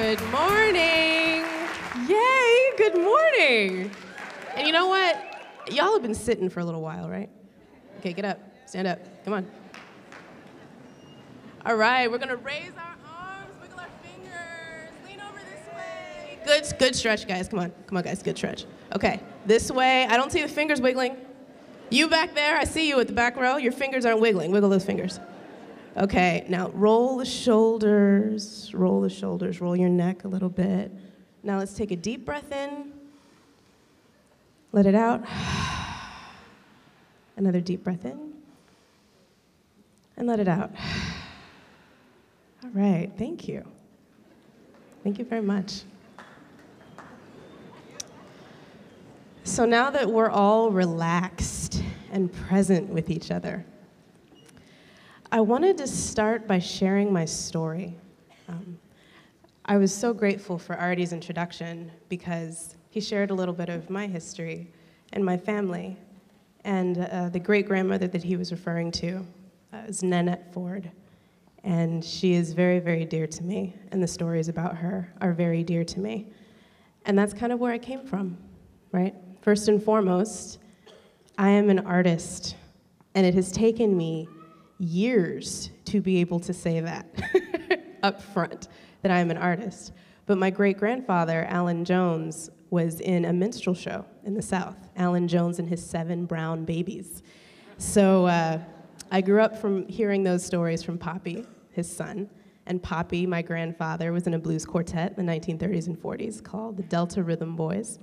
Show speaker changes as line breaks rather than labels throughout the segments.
Good morning. Yay, good morning. And you know what? Y'all have been sitting for a little while, right? Okay, get up. Stand up. Come on. All right, we're going to raise our arms, wiggle our fingers, lean over this way. Good, good stretch, guys. Come on. Come on, guys. Good stretch. Okay, this way. I don't see the fingers wiggling. You back there, I see you at the back row. Your fingers aren't wiggling. Wiggle those fingers. Okay, now roll the shoulders, roll the shoulders, roll your neck a little bit. Now let's take a deep breath in. Let it out. Another deep breath in. And let it out. All right, thank you. Thank you very much. So now that we're all relaxed and present with each other, I wanted to start by sharing my story. Um, I was so grateful for Artie's introduction because he shared a little bit of my history and my family. And uh, the great grandmother that he was referring to uh, is Nanette Ford. And she is very, very dear to me, and the stories about her are very dear to me. And that's kind of where I came from, right? First and foremost, I am an artist, and it has taken me years to be able to say that up front, that I am an artist. But my great grandfather, Alan Jones, was in a minstrel show in the South, Alan Jones and his seven brown babies. So uh, I grew up from hearing those stories from Poppy, his son. And Poppy, my grandfather, was in a blues quartet in the 1930s and 40s called the Delta Rhythm Boys.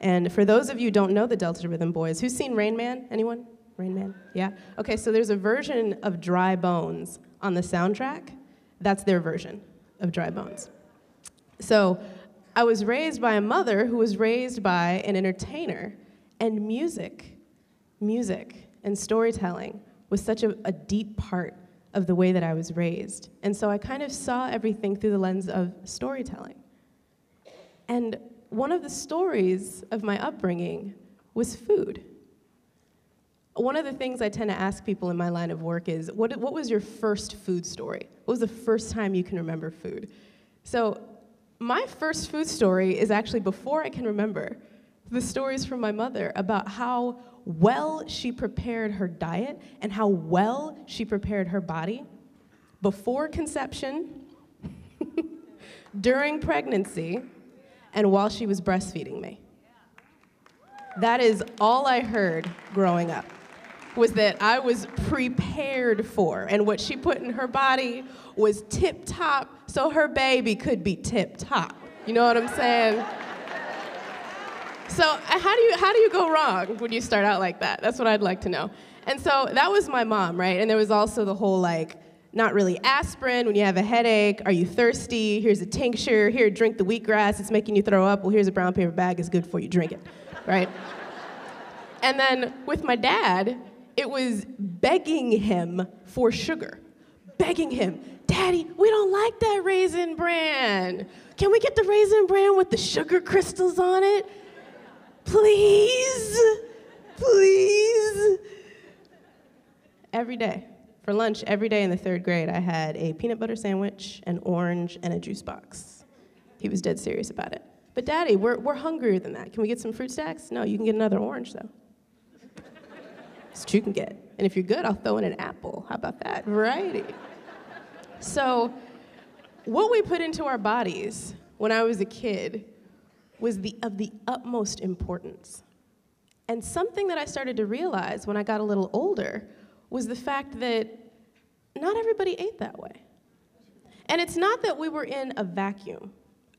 And for those of you who don't know the Delta Rhythm Boys, who's seen Rain Man? Anyone? Rain Man? Yeah? Okay, so there's a version of Dry Bones on the soundtrack. That's their version of Dry Bones. So I was raised by a mother who was raised by an entertainer, and music, music, and storytelling was such a, a deep part of the way that I was raised. And so I kind of saw everything through the lens of storytelling. And one of the stories of my upbringing was food. One of the things I tend to ask people in my line of work is what, what was your first food story? What was the first time you can remember food? So, my first food story is actually before I can remember the stories from my mother about how well she prepared her diet and how well she prepared her body before conception, during pregnancy, and while she was breastfeeding me. That is all I heard growing up was that I was prepared for, and what she put in her body was tip top so her baby could be tip top. You know what I'm saying? So uh, how do you how do you go wrong when you start out like that? That's what I'd like to know. And so that was my mom, right? And there was also the whole like not really aspirin when you have a headache. Are you thirsty? Here's a tincture. Here, drink the wheatgrass. It's making you throw up. Well, here's a brown paper bag. It's good for you. Drink it, right? and then with my dad, it was begging him for sugar, begging him, Daddy, we don't like that raisin bran. Can we get the raisin bran with the sugar crystals on it? Please, please. Every day, for lunch, every day in the third grade, I had a peanut butter sandwich, an orange, and a juice box. He was dead serious about it. But, Daddy, we're, we're hungrier than that. Can we get some fruit stacks? No, you can get another orange, though. What you can get. And if you're good, I'll throw in an apple. How about that? Variety. So, what we put into our bodies when I was a kid was the, of the utmost importance. And something that I started to realize when I got a little older was the fact that not everybody ate that way. And it's not that we were in a vacuum.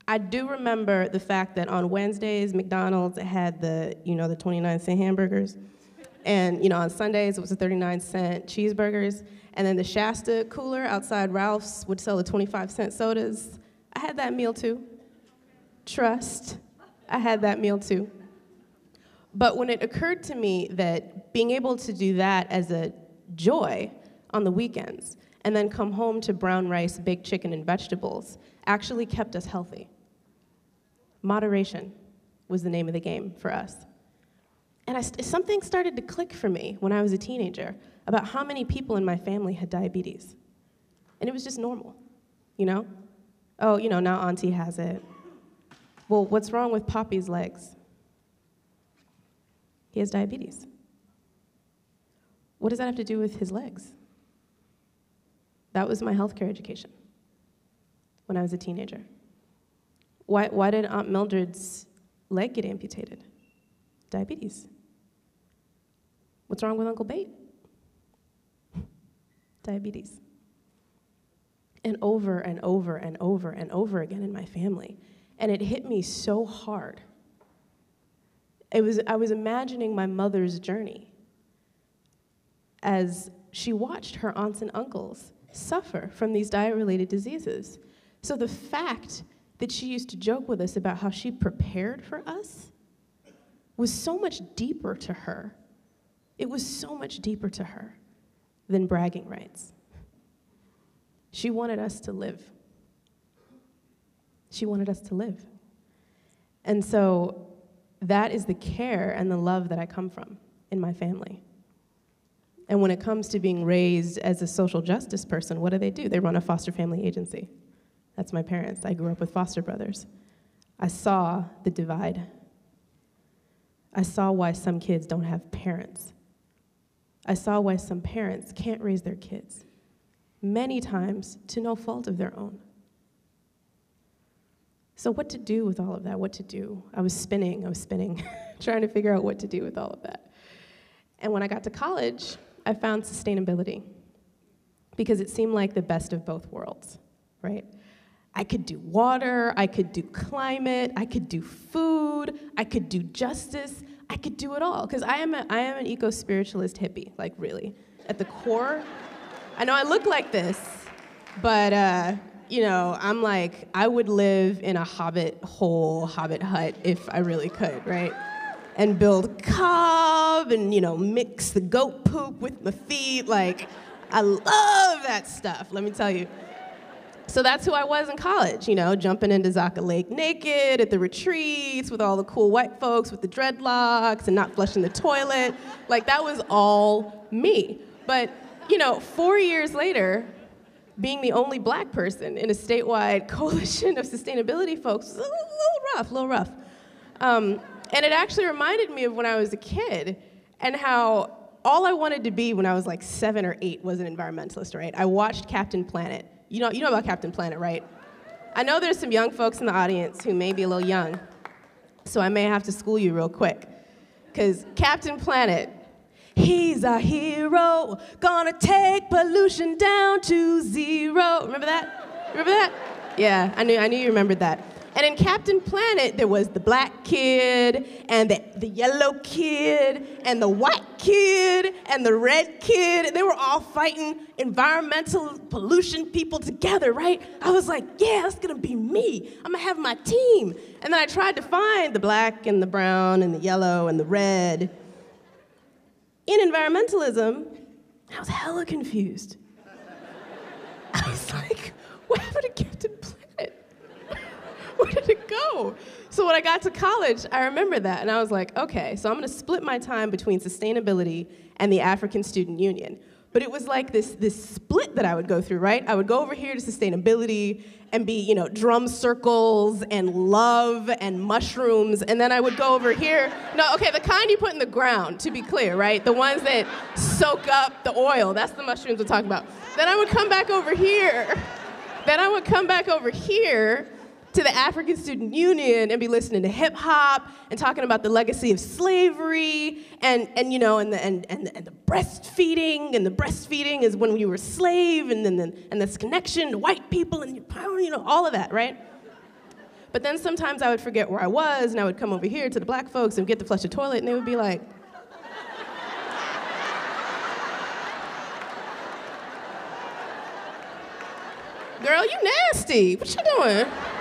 I do remember the fact that on Wednesdays, McDonald's had the, you know, the 29 cent hamburgers. And you know, on Sundays it was a 39 cent cheeseburgers. And then the Shasta cooler outside Ralph's would sell the 25 cent sodas. I had that meal too. Trust, I had that meal too. But when it occurred to me that being able to do that as a joy on the weekends and then come home to brown rice, baked chicken, and vegetables actually kept us healthy. Moderation was the name of the game for us. And I, something started to click for me when I was a teenager about how many people in my family had diabetes. And it was just normal, you know? Oh, you know, now Auntie has it. Well, what's wrong with Poppy's legs? He has diabetes. What does that have to do with his legs? That was my healthcare education when I was a teenager. Why, why did Aunt Mildred's leg get amputated? Diabetes. What's wrong with Uncle Bate? Diabetes. And over and over and over and over again in my family. And it hit me so hard. It was, I was imagining my mother's journey as she watched her aunts and uncles suffer from these diet related diseases. So the fact that she used to joke with us about how she prepared for us was so much deeper to her. It was so much deeper to her than bragging rights. She wanted us to live. She wanted us to live. And so that is the care and the love that I come from in my family. And when it comes to being raised as a social justice person, what do they do? They run a foster family agency. That's my parents. I grew up with foster brothers. I saw the divide. I saw why some kids don't have parents. I saw why some parents can't raise their kids, many times to no fault of their own. So, what to do with all of that? What to do? I was spinning, I was spinning, trying to figure out what to do with all of that. And when I got to college, I found sustainability because it seemed like the best of both worlds, right? I could do water, I could do climate, I could do food, I could do justice, I could do it all. Because I am am an eco spiritualist hippie, like really, at the core. I know I look like this, but uh, you know, I'm like, I would live in a hobbit hole, hobbit hut if I really could, right? And build cob and, you know, mix the goat poop with my feet. Like, I love that stuff, let me tell you. So that's who I was in college, you know, jumping into Zaka Lake naked at the retreats with all the cool white folks with the dreadlocks and not flushing the toilet. Like, that was all me. But, you know, four years later, being the only black person in a statewide coalition of sustainability folks was a little, rough, a little rough. Um, and it actually reminded me of when I was a kid and how all I wanted to be when I was like seven or eight was an environmentalist, right? I watched Captain Planet. You know, you know about Captain Planet, right? I know there's some young folks in the audience who may be a little young, so I may have to school you real quick. Because Captain Planet, he's a hero, gonna take pollution down to zero. Remember that? Remember that? Yeah, I knew, I knew you remembered that. And in Captain Planet, there was the black kid, and the, the yellow kid, and the white kid, and the red kid. And they were all fighting environmental pollution people together, right? I was like, yeah, that's gonna be me. I'm gonna have my team. And then I tried to find the black, and the brown, and the yellow, and the red. In environmentalism, I was hella confused. I was like, what happened to Captain Planet? where did it go? So when I got to college, I remember that, and I was like, okay, so I'm gonna split my time between sustainability and the African Student Union. But it was like this, this split that I would go through, right? I would go over here to sustainability and be, you know, drum circles and love and mushrooms, and then I would go over here. No, okay, the kind you put in the ground, to be clear, right? The ones that soak up the oil, that's the mushrooms we're talking about. Then I would come back over here. Then I would come back over here to the African Student Union and be listening to hip hop and talking about the legacy of slavery and, and you know, and the, and, and, and the breastfeeding, and the breastfeeding is when you were slave, and then the, and this connection to white people and your power, you know, all of that, right? But then sometimes I would forget where I was, and I would come over here to the black folks and get the flush the toilet, and they would be like, Girl, you nasty. What you doing?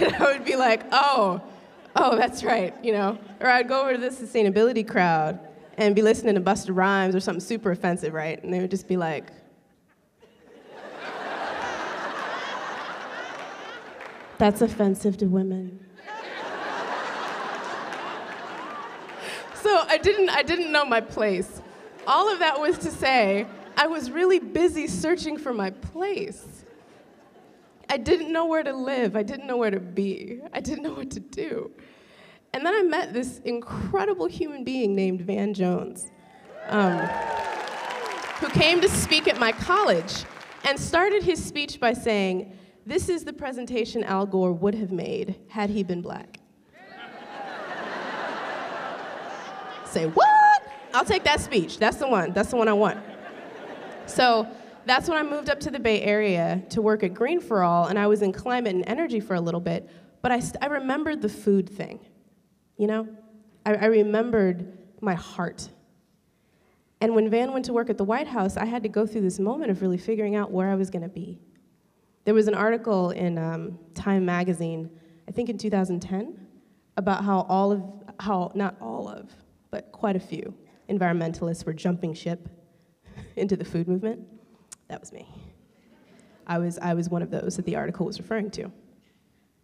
And I would be like, oh, oh, that's right, you know. Or I'd go over to the sustainability crowd and be listening to Busta Rhymes or something super offensive, right? And they would just be like, that's offensive to women. so I didn't, I didn't know my place. All of that was to say, I was really busy searching for my place. I didn't know where to live. I didn't know where to be. I didn't know what to do. And then I met this incredible human being named Van Jones, um, who came to speak at my college and started his speech by saying, This is the presentation Al Gore would have made had he been black. Say, what? I'll take that speech. That's the one. That's the one I want. So that's when I moved up to the Bay Area to work at Green for All, and I was in climate and energy for a little bit, but I, I remembered the food thing. You know? I, I remembered my heart. And when Van went to work at the White House, I had to go through this moment of really figuring out where I was going to be. There was an article in um, Time magazine, I think in 2010, about how all of, how, not all of, but quite a few environmentalists were jumping ship into the food movement. That was me. I was, I was one of those that the article was referring to.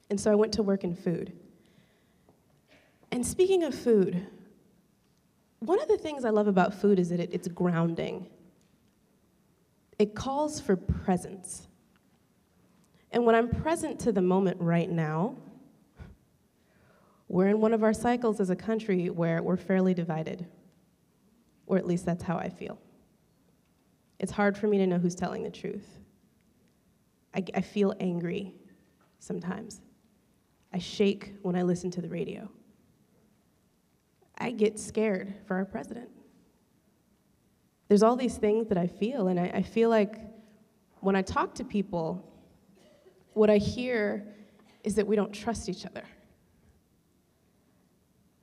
And so I went to work in food. And speaking of food, one of the things I love about food is that it, it's grounding. It calls for presence. And when I'm present to the moment right now, we're in one of our cycles as a country where we're fairly divided, or at least that's how I feel. It's hard for me to know who's telling the truth. I, I feel angry sometimes. I shake when I listen to the radio. I get scared for our president. There's all these things that I feel, and I, I feel like when I talk to people, what I hear is that we don't trust each other.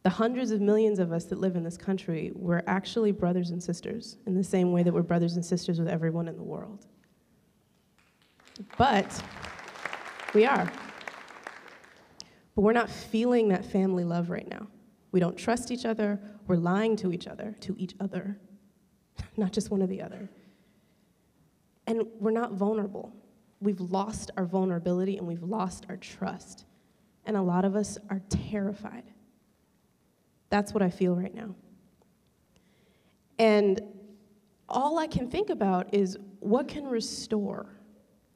The hundreds of millions of us that live in this country, we're actually brothers and sisters in the same way that we're brothers and sisters with everyone in the world. But we are. But we're not feeling that family love right now. We don't trust each other. We're lying to each other, to each other, not just one or the other. And we're not vulnerable. We've lost our vulnerability and we've lost our trust. And a lot of us are terrified. That's what I feel right now. And all I can think about is what can restore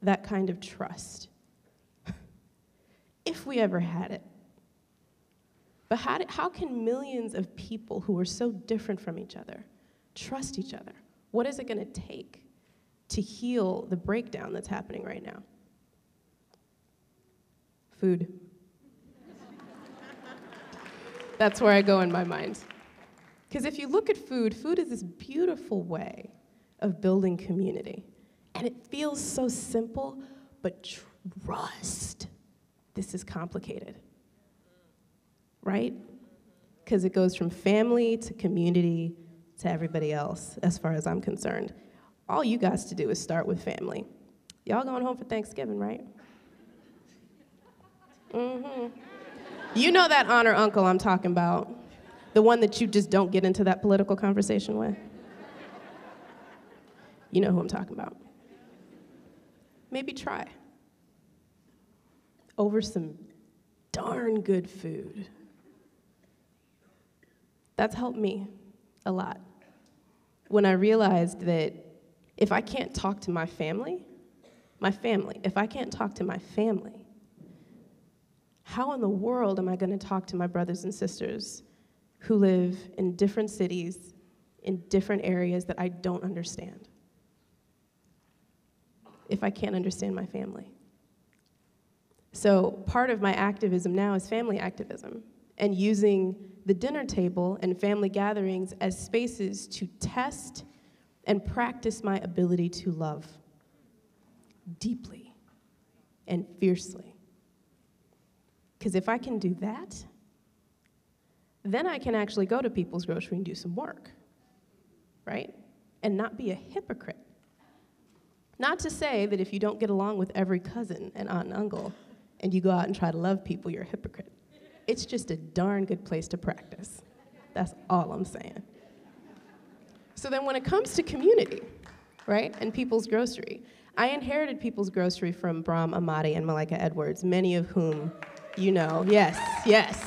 that kind of trust if we ever had it. But how, how can millions of people who are so different from each other trust each other? What is it going to take to heal the breakdown that's happening right now? Food. That's where I go in my mind. Because if you look at food, food is this beautiful way of building community. And it feels so simple, but trust. This is complicated right? Because it goes from family to community to everybody else, as far as I'm concerned. All you guys to do is start with family. Y'all going home for Thanksgiving, right? Mm-hmm. You know that honor uncle I'm talking about, the one that you just don't get into that political conversation with. You know who I'm talking about. Maybe try over some darn good food that's helped me a lot. When I realized that if I can't talk to my family, my family, if I can't talk to my family, how in the world am I going to talk to my brothers and sisters who live in different cities, in different areas that I don't understand? If I can't understand my family. So, part of my activism now is family activism and using the dinner table and family gatherings as spaces to test and practice my ability to love deeply and fiercely. Because if I can do that, then I can actually go to people's grocery and do some work, right? And not be a hypocrite. Not to say that if you don't get along with every cousin and aunt and uncle and you go out and try to love people, you're a hypocrite. It's just a darn good place to practice. That's all I'm saying. So then, when it comes to community, right, and People's Grocery, I inherited People's Grocery from Brahm Ahmadi and Malaika Edwards, many of whom you know. Yes, yes.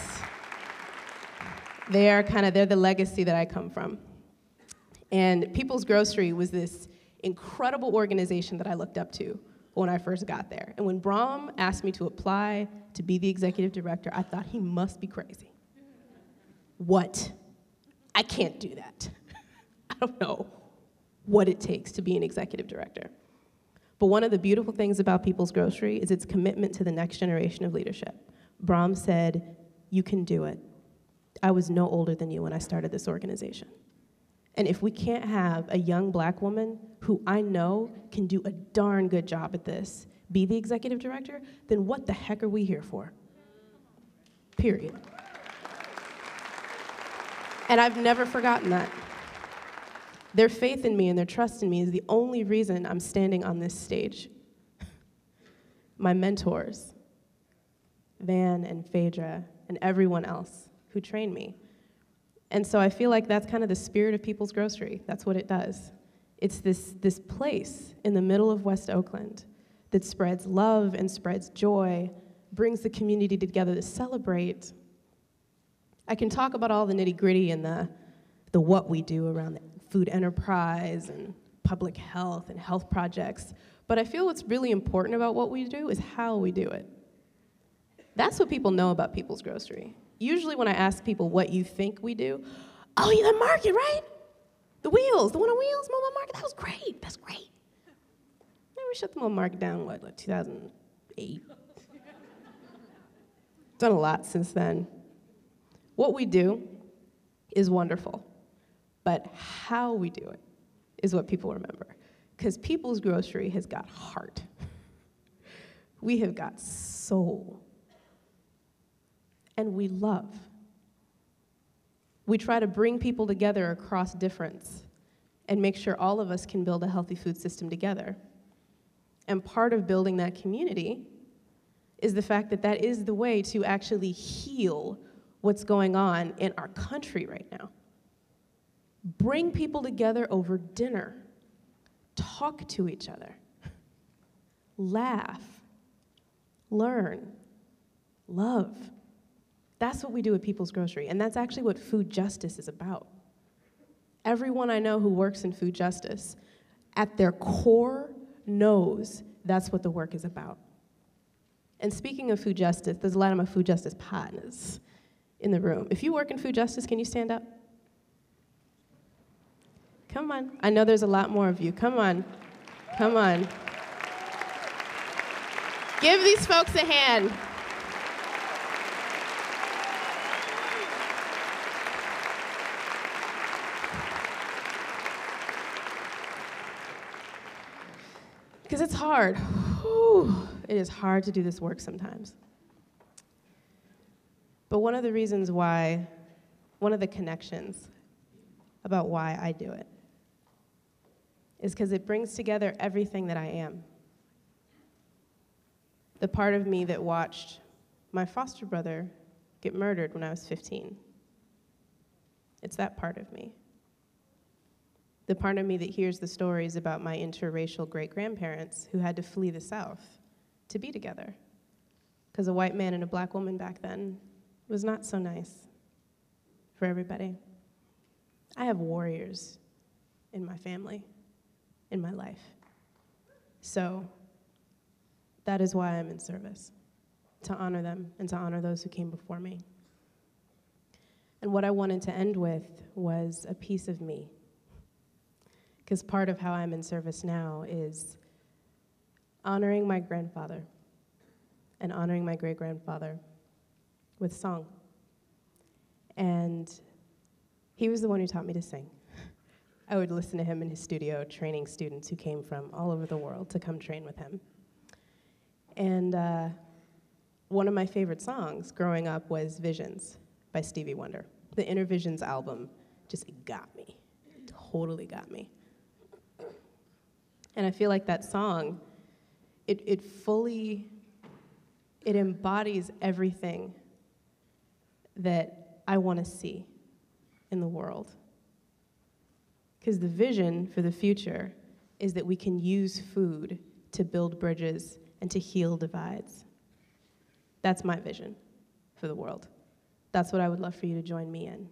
They are kind of, they're the legacy that I come from. And People's Grocery was this incredible organization that I looked up to when I first got there. And when Brahm asked me to apply to be the executive director, I thought he must be crazy. What? I can't do that. I don't know what it takes to be an executive director. But one of the beautiful things about People's Grocery is its commitment to the next generation of leadership. Brahm said, You can do it. I was no older than you when I started this organization. And if we can't have a young black woman who I know can do a darn good job at this be the executive director, then what the heck are we here for? Period. And I've never forgotten that. Their faith in me and their trust in me is the only reason I'm standing on this stage. My mentors, Van and Phaedra, and everyone else who trained me. And so I feel like that's kind of the spirit of People's Grocery. That's what it does. It's this, this place in the middle of West Oakland that spreads love and spreads joy, brings the community together to celebrate. I can talk about all the nitty gritty and the, the what we do around the food enterprise and public health and health projects, but I feel what's really important about what we do is how we do it. That's what people know about People's Grocery. Usually, when I ask people what you think we do, oh, yeah, the market, right? The wheels, the one on wheels, mobile market, that was great. That's great. Then we shut the mobile market down, what, like 2008? Done a lot since then. What we do is wonderful, but how we do it is what people remember. Because People's Grocery has got heart, we have got soul and we love. We try to bring people together across difference and make sure all of us can build a healthy food system together. And part of building that community is the fact that that is the way to actually heal what's going on in our country right now. Bring people together over dinner, talk to each other, laugh, learn, love. That's what we do at People's Grocery, and that's actually what food justice is about. Everyone I know who works in food justice, at their core, knows that's what the work is about. And speaking of food justice, there's a lot of my food justice partners in the room. If you work in food justice, can you stand up? Come on. I know there's a lot more of you. Come on. Come on. Give these folks a hand. Because it's hard. Whew. It is hard to do this work sometimes. But one of the reasons why, one of the connections about why I do it, is because it brings together everything that I am. The part of me that watched my foster brother get murdered when I was 15. It's that part of me the part of me that hears the stories about my interracial great grandparents who had to flee the South to be together. Because a white man and a black woman back then was not so nice for everybody. I have warriors in my family, in my life. So that is why I'm in service, to honor them and to honor those who came before me. And what I wanted to end with was a piece of me because part of how I'm in service now is honoring my grandfather and honoring my great grandfather with song. And he was the one who taught me to sing. I would listen to him in his studio training students who came from all over the world to come train with him. And uh, one of my favorite songs growing up was Visions by Stevie Wonder. The Innervisions album just got me, totally got me. And I feel like that song, it, it fully, it embodies everything that I want to see in the world. Because the vision for the future is that we can use food to build bridges and to heal divides. That's my vision for the world. That's what I would love for you to join me in.